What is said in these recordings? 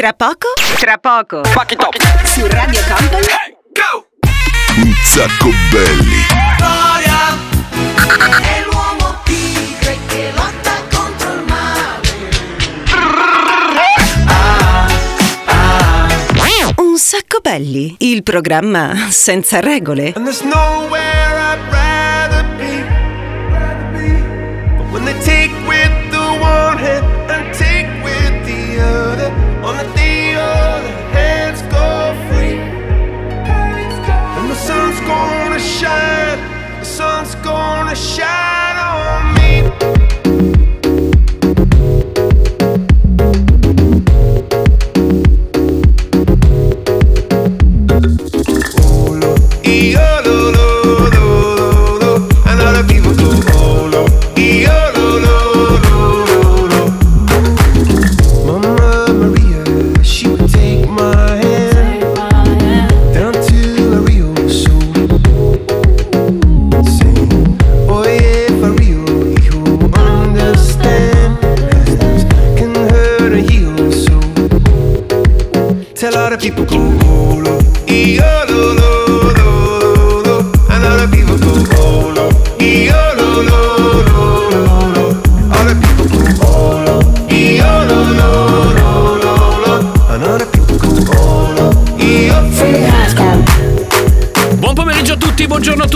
Tra poco? Tra poco. Fuck it up. Su Radio Company? Un sacco belli. È l'uomo tigre che lotta contro il male. Un sacco belli. Il programma senza regole. And there's nowhere I'd rather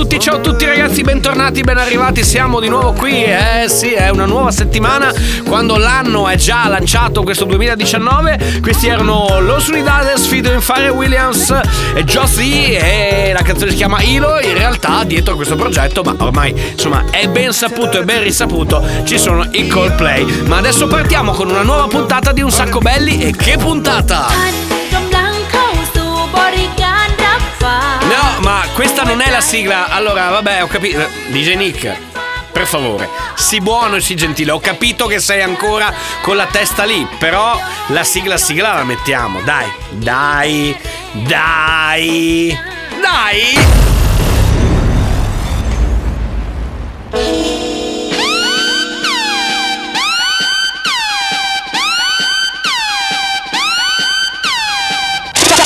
tutti, ciao a tutti ragazzi, bentornati, ben arrivati, siamo di nuovo qui, eh sì, è una nuova settimana quando l'anno è già lanciato, questo 2019, questi erano Los Unidades, Fido in Fire Williams e Josie e la canzone si chiama Hilo, in realtà dietro questo progetto, ma ormai insomma è ben saputo e ben risaputo, ci sono i Coldplay, ma adesso partiamo con una nuova puntata di Un Sacco Belli e che puntata! Ma questa non è la sigla. Allora, vabbè, ho capito. DJ Nick, per favore, sii buono e sii gentile. Ho capito che sei ancora con la testa lì, però la sigla sigla la mettiamo. Dai, dai, dai, dai.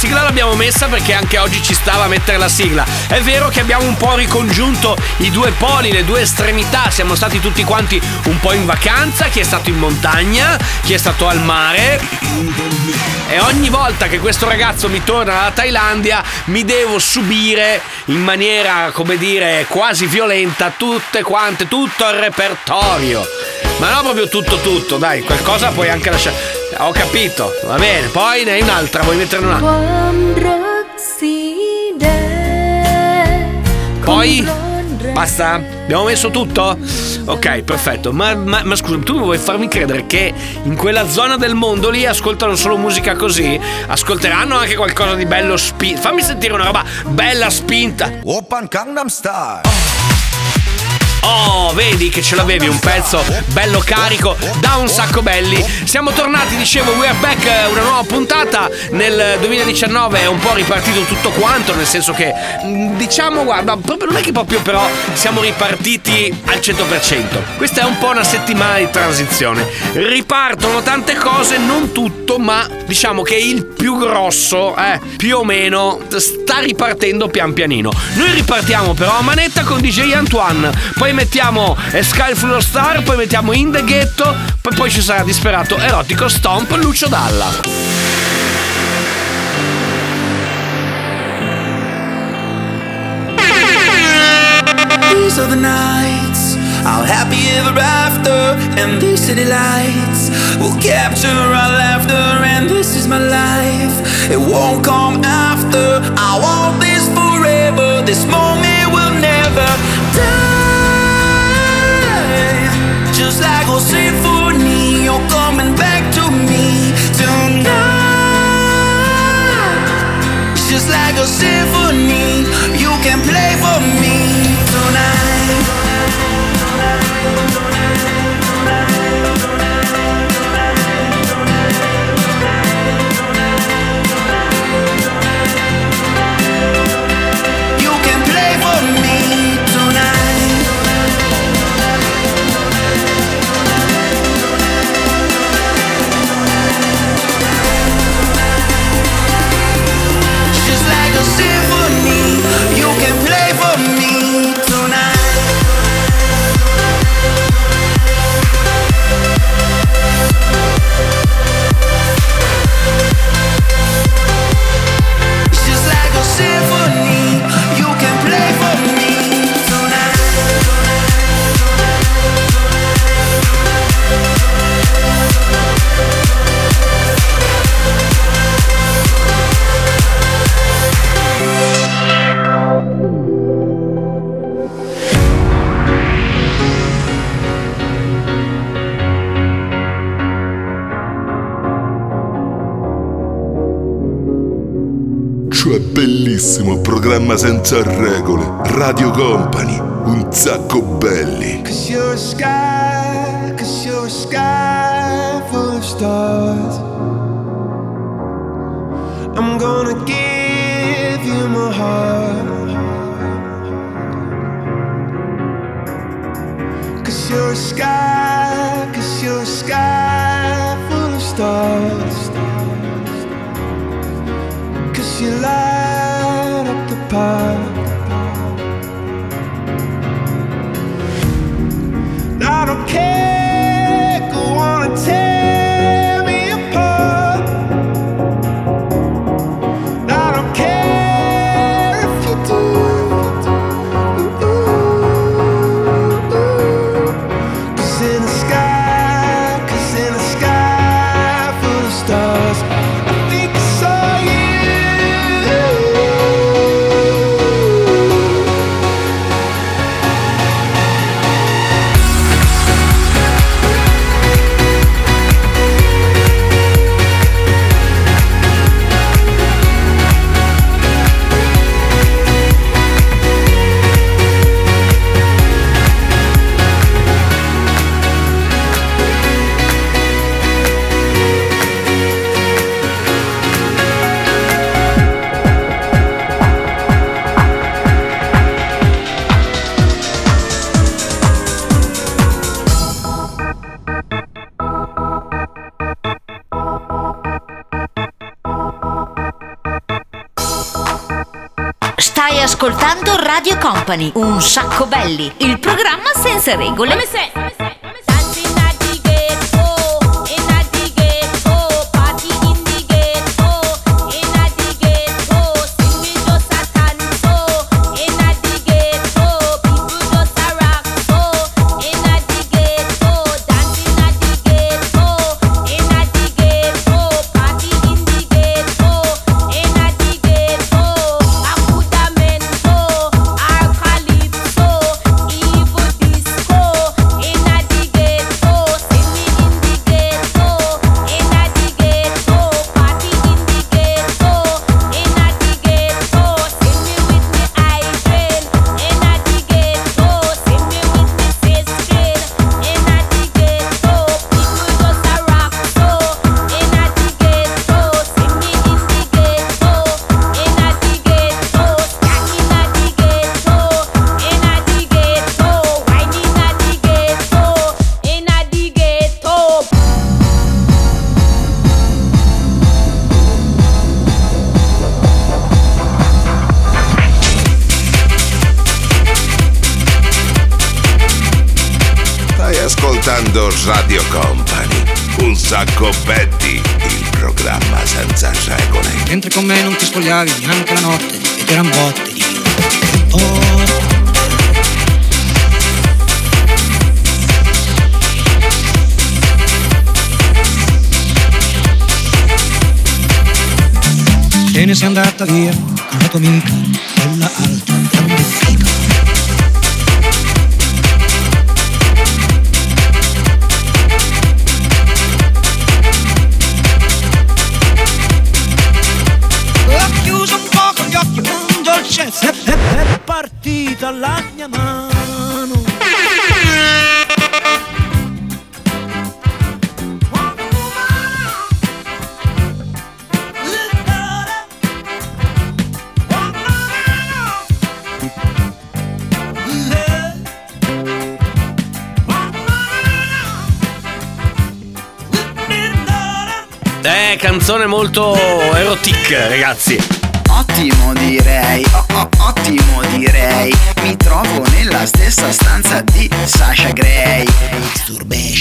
Sigla l'abbiamo messa perché anche oggi ci stava a mettere la sigla. È vero che abbiamo un po' ricongiunto i due poli, le due estremità. Siamo stati tutti quanti un po' in vacanza, chi è stato in montagna, chi è stato al mare. E ogni volta che questo ragazzo mi torna dalla Thailandia mi devo subire in maniera, come dire, quasi violenta tutte quante, tutto il repertorio. Ma no proprio tutto tutto, dai, qualcosa puoi anche lasciare ho capito. Va bene, poi ne hai un'altra, vuoi metterne un'altra? Poi basta? Abbiamo messo tutto? Ok, perfetto. Ma, ma, ma scusa, tu vuoi farmi credere che in quella zona del mondo lì ascoltano solo musica così? Ascolteranno anche qualcosa di bello spinta. Fammi sentire una roba bella spinta. Open Gangnam Style. Oh, vedi che ce l'avevi un pezzo bello carico da un sacco belli. Siamo tornati, dicevo, we're back, eh, una nuova puntata. Nel 2019 è un po' ripartito tutto quanto, nel senso che mm, diciamo, guarda, non è che proprio però siamo ripartiti al 100%. Questa è un po' una settimana di transizione. Ripartono tante cose, non tutto, ma diciamo che il più grosso, eh, più o meno sta ripartendo pian pianino. Noi ripartiamo però a manetta con DJ Antoine, poi poi mettiamo eh, Sky Full Star, poi mettiamo In The Ghetto, poi ci sarà Disperato Erotico Stomp Lucio Dalla. These are the nights, our happy ever after, and these city lights will capture our laughter. And this is my life, it won't come after. I want this forever, this moment. symphony, you're coming back to me tonight. Just like a symphony, you can play for me. programma senza regole, Radio Company, un sacco belli. Cause you're a sky, cause you're a sky full of stars. I'm gonna give you my heart. Cause you're a sky. Radio Company, un sacco belli, il programma senza regole. Come se... dalla mia mano. Eh, canzone molto erotic, ragazzi. Ottimo direi, oh, oh, ottimo direi Mi trovo nella stessa stanza di Sasha Gray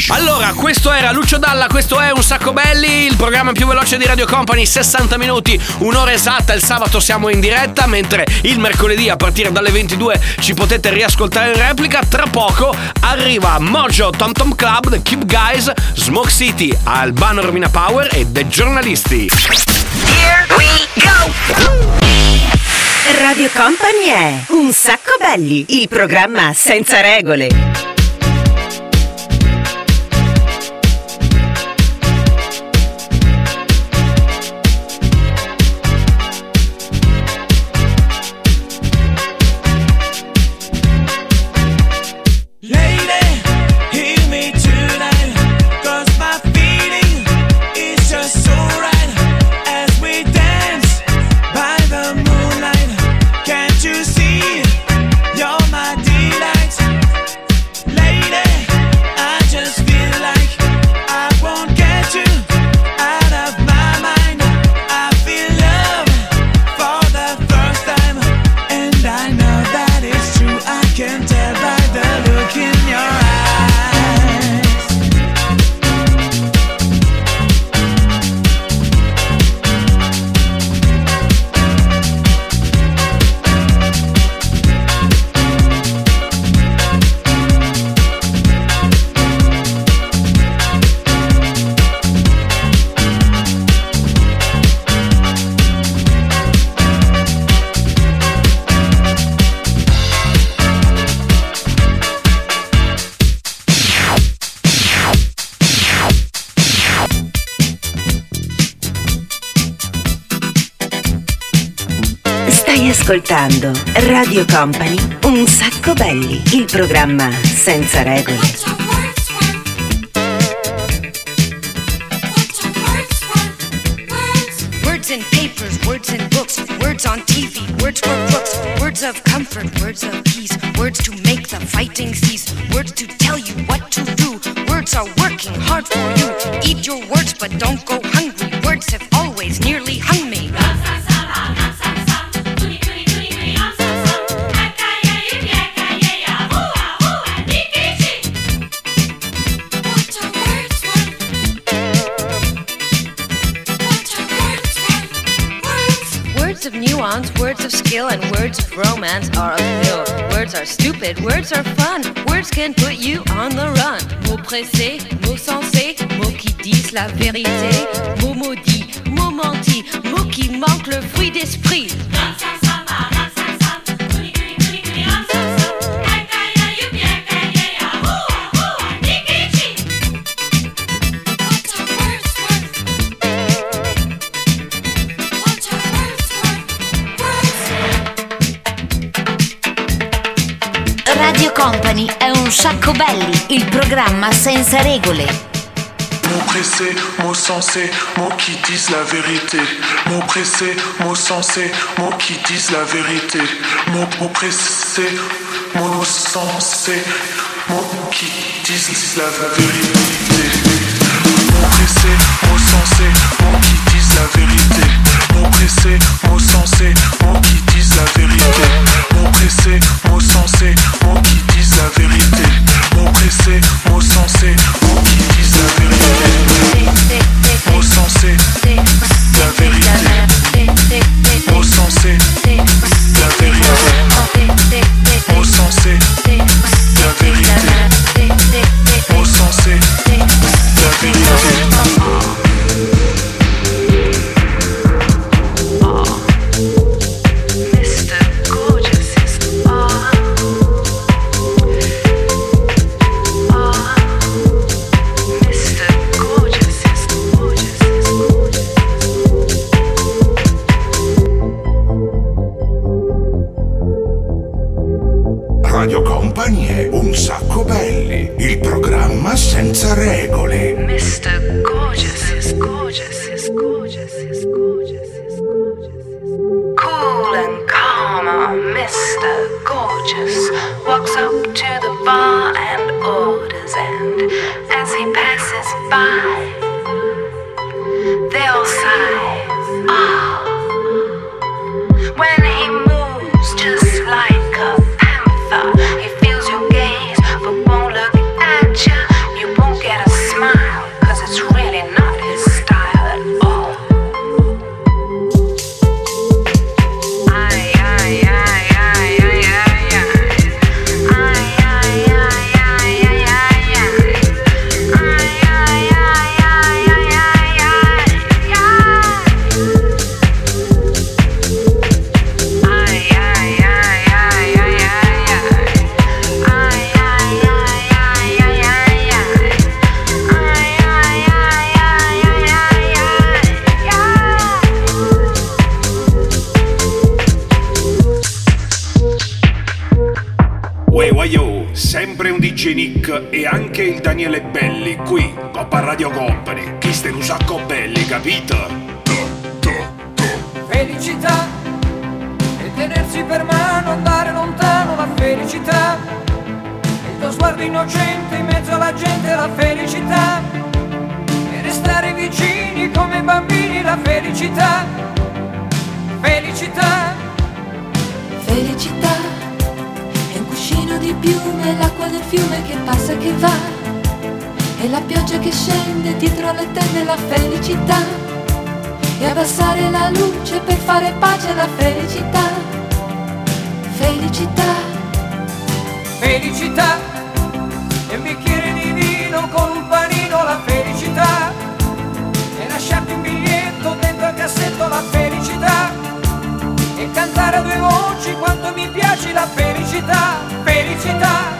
Allora, questo era Lucio Dalla, questo è Un Sacco Belli, il programma più veloce di Radio Company, 60 minuti, un'ora esatta, il sabato siamo in diretta, mentre il mercoledì a partire dalle 22 ci potete riascoltare in replica. Tra poco arriva Mojo Tom Tom Club, The Cube Guys, Smoke City, Albano Romina Power e The Giornalisti. Here we go! Radio Company è Un sacco belli, il programma senza regole. Ascoltando Radio Company, Un sacco belli, il programma senza regole. Words in papers, words in books, words on TV, words for crooks, words of comfort, words of peace, words to make the fighting cease, words to tell you what to do. Words are working hard for you. Eat your words, but don't go hungry. Words have always nearly romance are a pill. Words are stupid, words are fun. Words can put you on the run. Mots pressés, mots sensés, mots qui disent la vérité. Mots maudits, mots mentis, mots qui manquent le fruit d'esprit. Un sacco belli, il programma senza regole. Mots pressés, mots sensés, mots qui disent la vérité. Mots pressés, mots sensés, mots qui disent la vérité. Mots, pressés, mots sensés, mots qui disent la vérité. Mots pressés, mots sensés, mots qui disent la vérité. Mots pressés, mots sensés, mots qui la vérité. Mon pressé, mot sensé, mots qui disent la vérité. Mon pressé, mot sensé, fiume che passa e che va. E la pioggia che scende dietro le tende la felicità. E abbassare la luce per fare pace alla felicità. Felicità. Felicità e un bicchiere di vino con un panino la felicità. E lasciarti un biglietto dentro al cassetto la felicità. E cantare a due voci quanto mi piace la felicità. Felicità.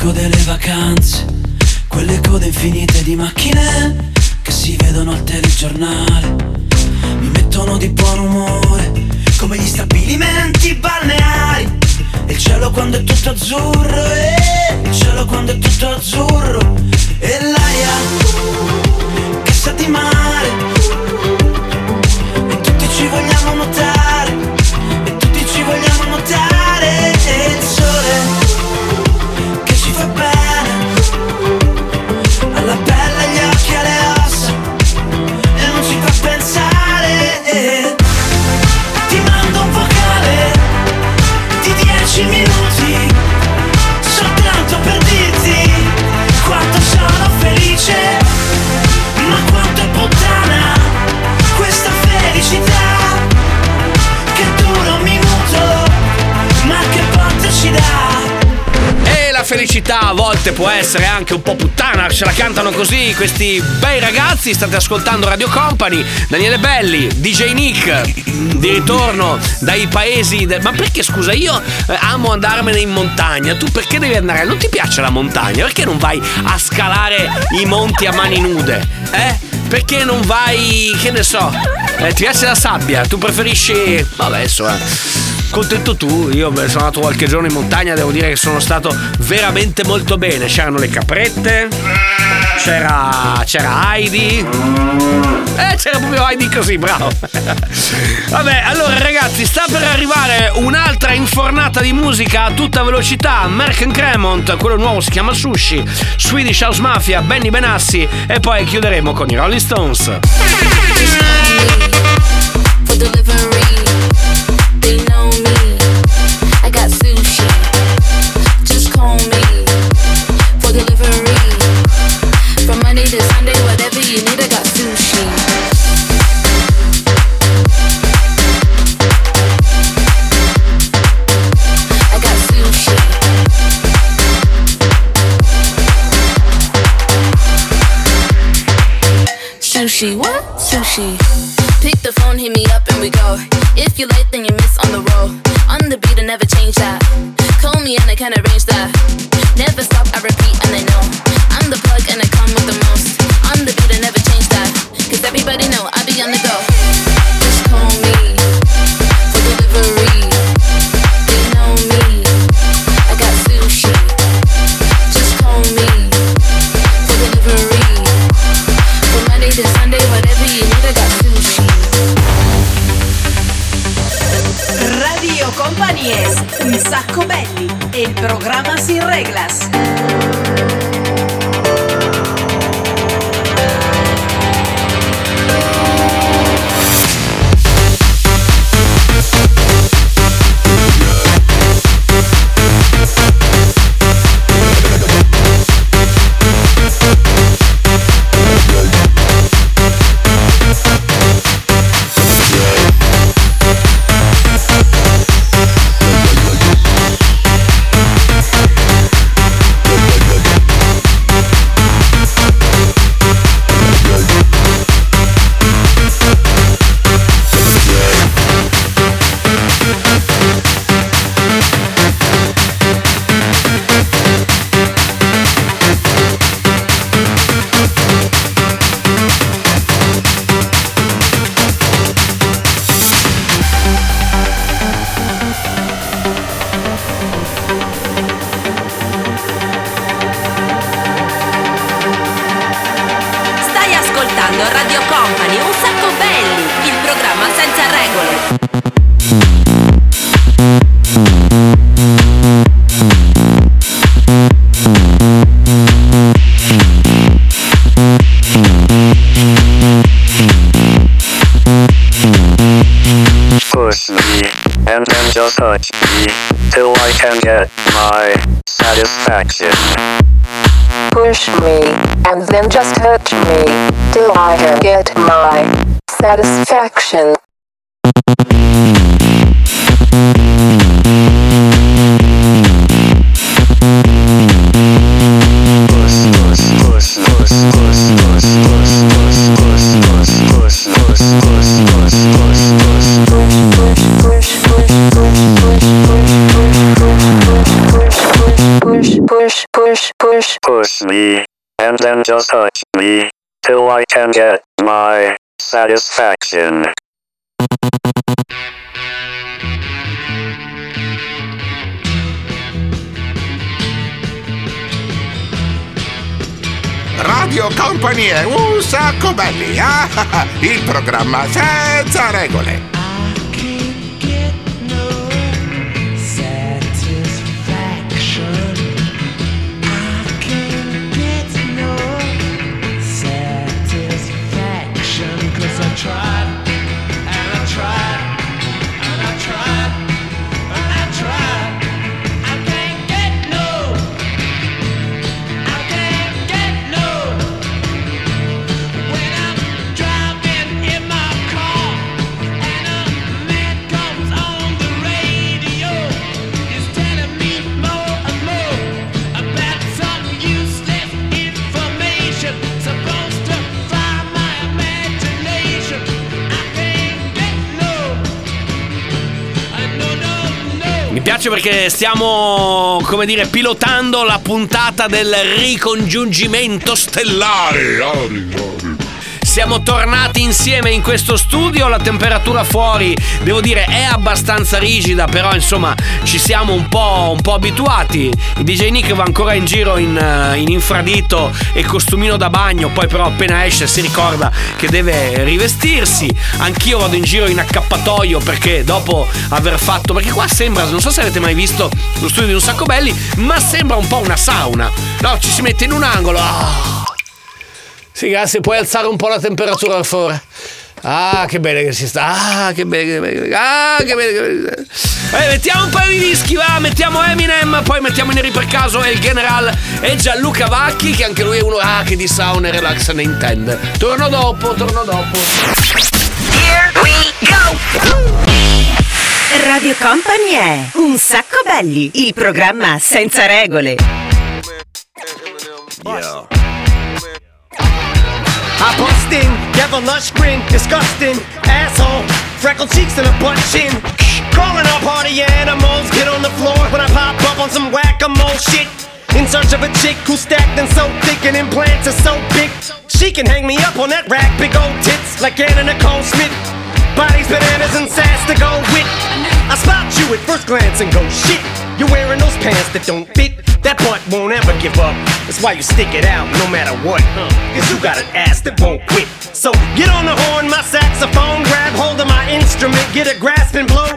Traffico delle vacanze, quelle code infinite di macchine che si vedono al telegiornale, mi mettono di buon umore, come gli stabilimenti balneari, il cielo quando è tutto azzurro, e il cielo quando è tutto azzurro, e l'aria che sa di mare, e tutti ci vogliamo nuotare volte può essere anche un po' puttana, ce la cantano così questi bei ragazzi. State ascoltando Radio Company, Daniele Belli, DJ Nick, di ritorno dai paesi. del- Ma perché scusa, io eh, amo andarmene in montagna. Tu perché devi andare? Non ti piace la montagna? Perché non vai a scalare i monti a mani nude? Eh? Perché non vai, che ne so, eh, ti piace la sabbia? Tu preferisci. Vabbè, insomma. Contento tu, io sono andato qualche giorno in montagna, devo dire che sono stato veramente molto bene. C'erano le caprette, c'era, c'era Heidi. Eh, c'era proprio Heidi così, bravo. Vabbè, allora ragazzi, sta per arrivare un'altra infornata di musica a tutta velocità. Merck Cremont, quello nuovo si chiama Sushi, Swedish House Mafia, Benny Benassi e poi chiuderemo con i Rolling Stones. delivery. Push, push, push. Me, and then just touch me, till I can get my satisfaction. Radio Company è un sacco belli, ah, ah, ah, il programma senza regole. Mi piace perché stiamo, come dire, pilotando la puntata del ricongiungimento stellare. Siamo tornati insieme in questo studio, la temperatura fuori devo dire è abbastanza rigida, però insomma ci siamo un po', un po abituati. Il DJ Nick va ancora in giro in, eh, in infradito e costumino da bagno, poi però appena esce si ricorda che deve rivestirsi. Anch'io vado in giro in accappatoio perché dopo aver fatto, perché qua sembra, non so se avete mai visto lo studio di un sacco belli, ma sembra un po' una sauna. No, ci si mette in un angolo. ah. Sì, grazie, puoi alzare un po' la temperatura per favore. Ah, che bene che si sta. Ah, che bene, che bene. Ah, che bene. Che bene. Eh, mettiamo un paio di dischi, va. Mettiamo Eminem, poi mettiamo neri per caso e il general e Gianluca Vacchi, che anche lui è uno ah, che di sauna e relax ne intende. Torno dopo, torno dopo. Here we go! Radio Company è Un sacco belli, il programma senza regole. I bust in, lush grin, disgusting asshole, freckled cheeks and a butt chin. Calling all party animals, get on the floor when I pop up on some whack-a-mole shit. In search of a chick who's stacked and so thick and implants are so big. She can hang me up on that rack, big old tits like Anna Nicole Smith. Bodies, bananas, and sass to go with. I spot you at first glance and go, shit, you're wearing those pants that don't fit. That butt won't ever give up. That's why you stick it out no matter what. Cause you got an ass that won't quit. So get on the horn, my saxophone, grab hold of my instrument, get a grasp and blow.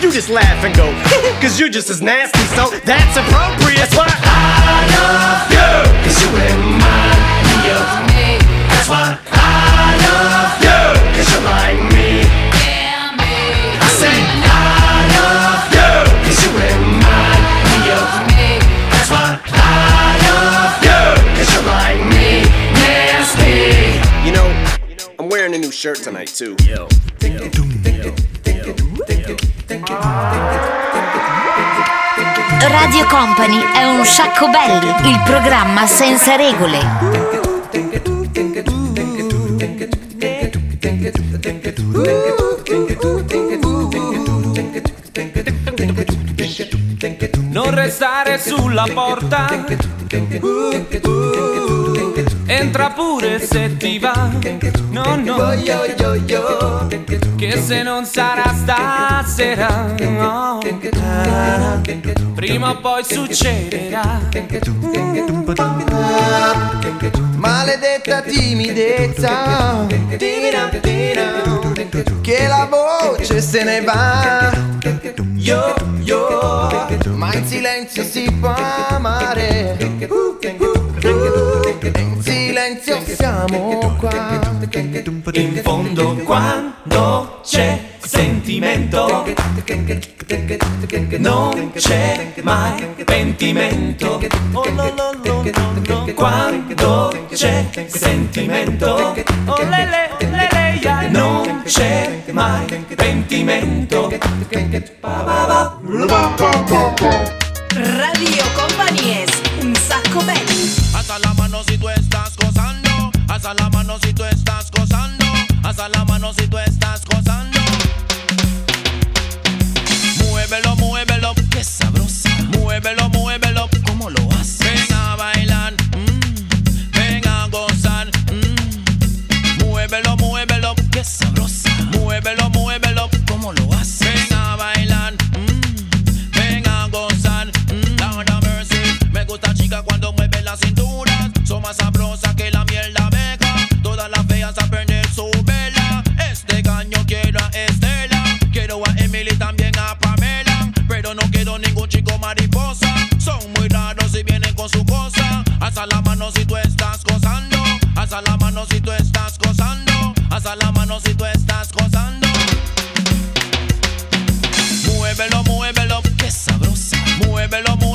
You just laugh and go, cause you're just as nasty, so that's appropriate. That's why I love you, cause you remind me of me. That's why I love you, cause you're like shirt tonight too. Yo. Radio Company è un sacco belli, il programma senza regole. Non restare sulla porta. Entra pure se ti va. No, no. Che se non sarà stasera. no. Prima o poi succederà. Maledetta timidezza Che la voce se ne va Yo, yo Ma in silenzio si può amare In silenzio siamo qua In fondo quando c'è sentimento non c'è mai pentimento oh, no, no, no, no, no. quando c'è sentimento oh, non c'è mai pentimento Radio Company es Un sacco belli. Hasta la mano si tú estás. Hasta la mano si tú estás gozando. Hasta la mano si tú estás gozando. Muévelo, muévelo, qué sabrosa. Muévelo, muévelo, ¿cómo lo haces? Ven a bailar, mm, ven a gozar. mm. Muévelo, muévelo, qué sabrosa. Muévelo, muévelo, ¿cómo lo haces? Ven a bailar, mm, ven a gozar. mm. Mercy, me gusta chica cuando mueve la cintura. Son más sabrosas Alza la mano si tú estás gozando. Alza la mano si tú estás gozando. Alza la mano si tú estás gozando. Muévelo, muévelo, qué sabrosa. Muévelo, muévelo,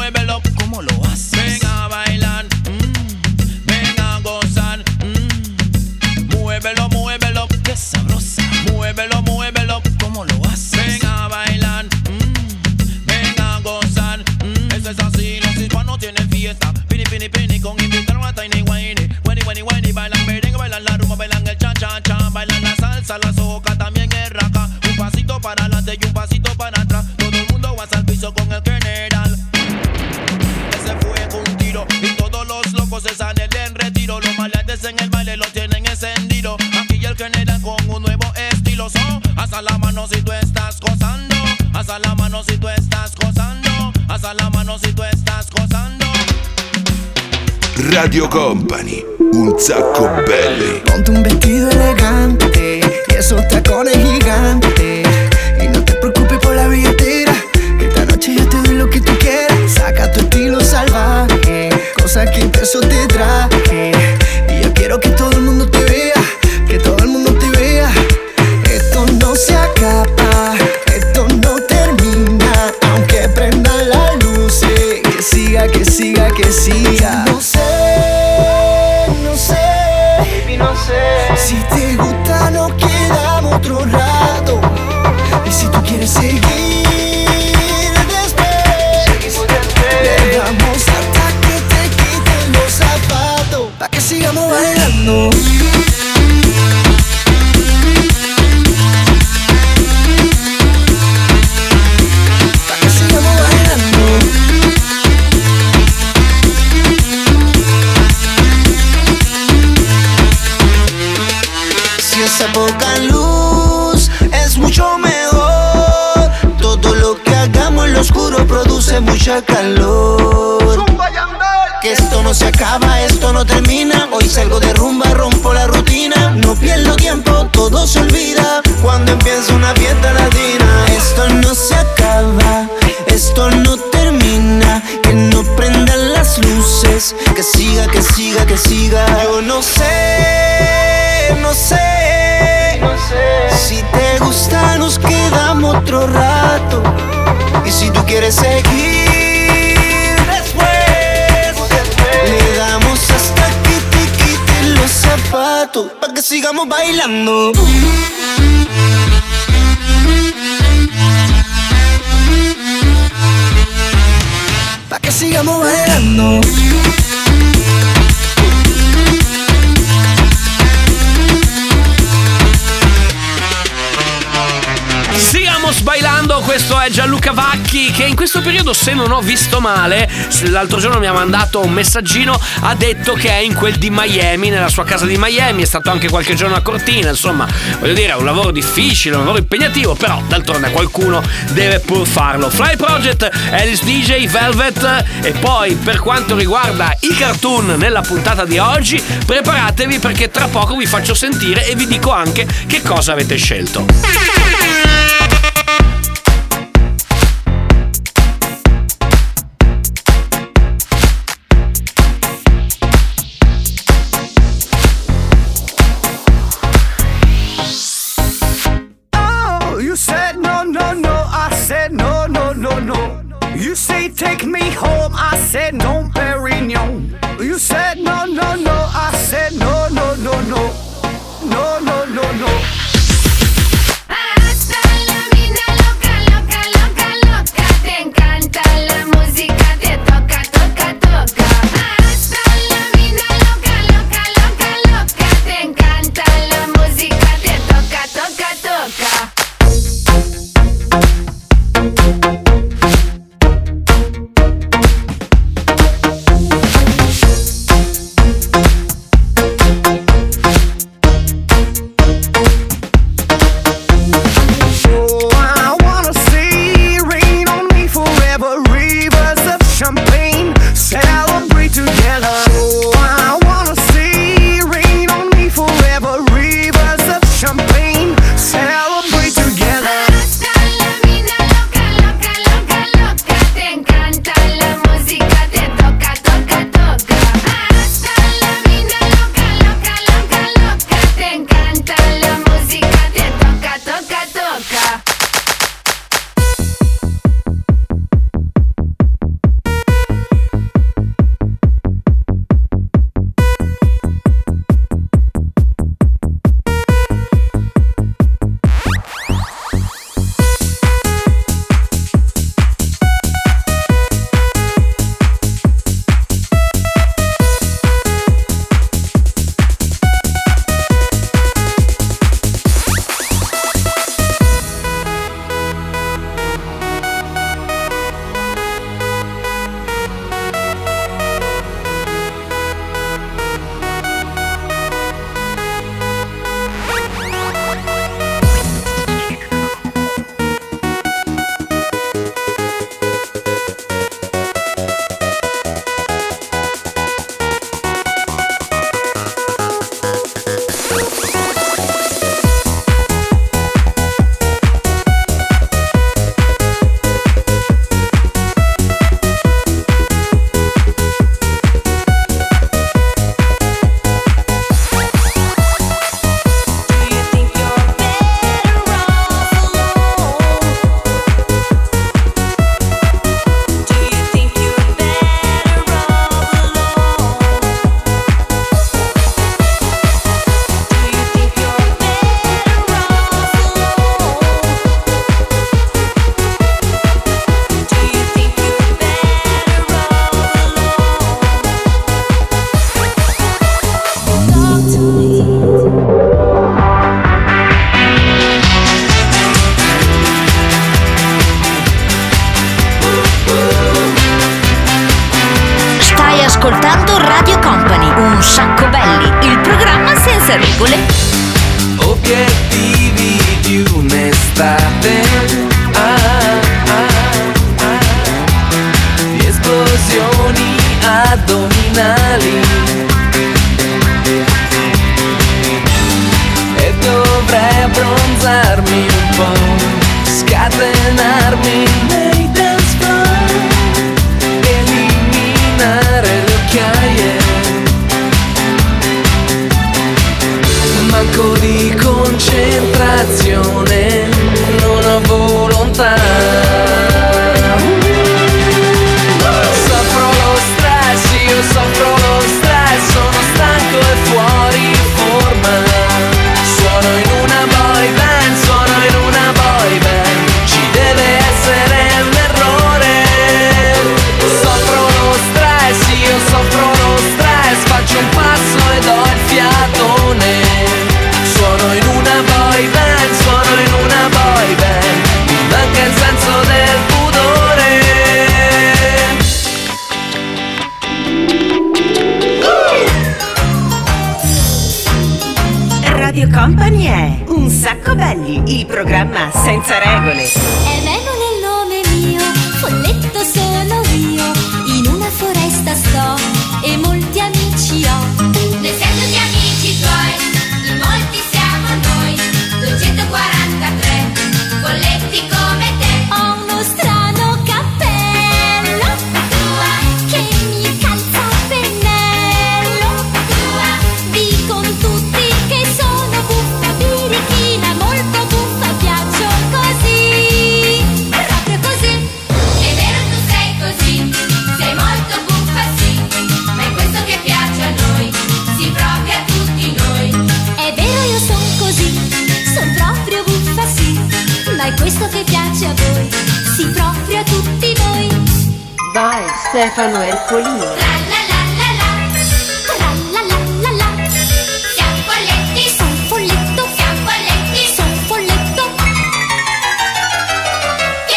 Radio Company, un sacco belli. Ponte un vestito elegante y esos tacones sigamos bailando. questo periodo, se non ho visto male, l'altro giorno mi ha mandato un messaggino, ha detto che è in quel di Miami, nella sua casa di Miami, è stato anche qualche giorno a Cortina, insomma, voglio dire, è un lavoro difficile, un lavoro impegnativo, però d'altronde qualcuno deve pur farlo. Fly Project, Alice DJ, Velvet e poi per quanto riguarda i cartoon nella puntata di oggi, preparatevi perché tra poco vi faccio sentire e vi dico anche che cosa avete scelto. Você não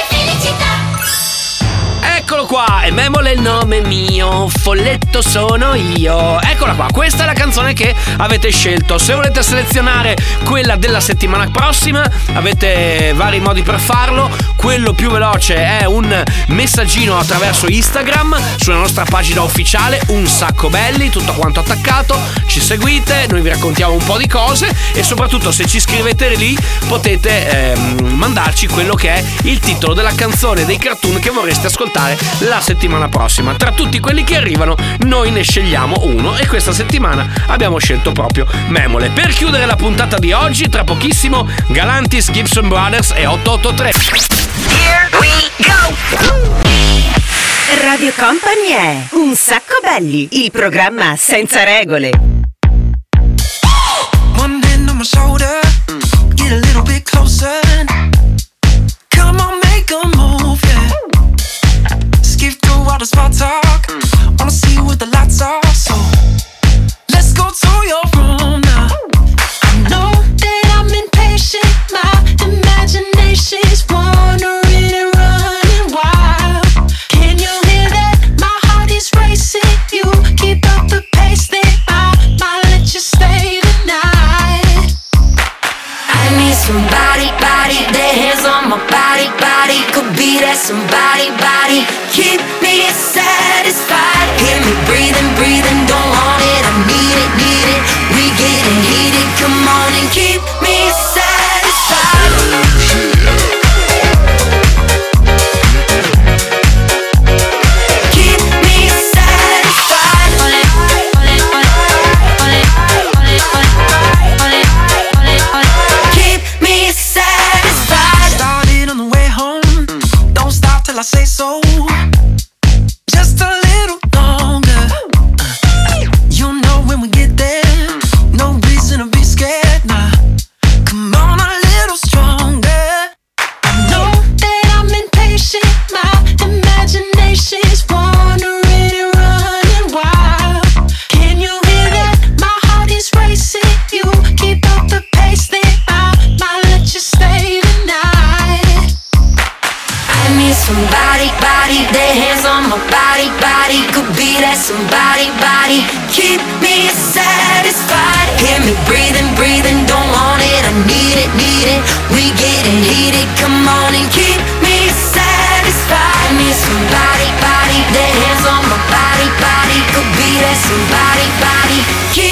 felicità! Eccolo qua, e Memole è il nome mio, folletto sono io. Eccola qua, questa è la canzone che avete scelto. Se volete selezionare quella della settimana prossima, avete vari modi per farlo. Quello più veloce è un messaggino attraverso Instagram sulla nostra pagina ufficiale, un sacco belli, tutto quanto attaccato. Ci seguite, noi vi raccontiamo un po' di cose e soprattutto se ci scrivete lì potete ehm, mandarci quello che è il titolo della canzone dei cartoon che vorreste ascoltare la settimana prossima. Tra tutti quelli che arrivano, noi ne scegliamo uno e questa settimana abbiamo scelto proprio Memole. Per chiudere la puntata di oggi, tra pochissimo, Galantis, Gibson Brothers e 883. Here we go! Radio Company è Un sacco belli, il programma senza regole. One hand on my shoulder, get a little bit closer. Come on, make a move, yeah. Skip through all the small could be that somebody, body. Keep me satisfied. Hear me breathing, breathing. Don't want it, I need it, need it. We getting heated. Come on and keep me satisfied. Me somebody, body. Their hands on my body, body. Could be that somebody, body. Keep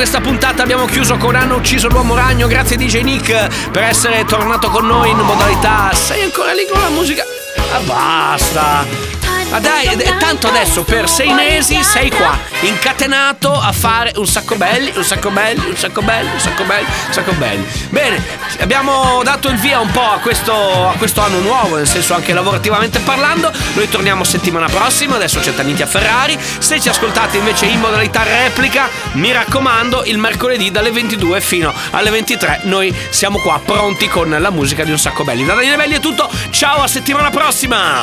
questa puntata abbiamo chiuso con Hanno ucciso l'uomo ragno. Grazie DJ Nick per essere tornato con noi in modalità. Sei ancora lì con la musica? Ah, basta! Ma dai, eh, tanto adesso per sei mesi sei qua, incatenato a fare un sacco belli, un sacco belli, un sacco belli, un sacco belli, un sacco belli. Bene, abbiamo dato il via un po' a questo, a questo anno nuovo, nel senso anche lavorativamente parlando. Noi torniamo settimana prossima, adesso c'è Taniti a Ferrari. Se ci ascoltate invece in modalità replica, mi raccomando, il mercoledì dalle 22 fino alle 23 noi siamo qua pronti con la musica di un sacco belli. Da Daniele Belli è tutto, ciao a settimana prossima!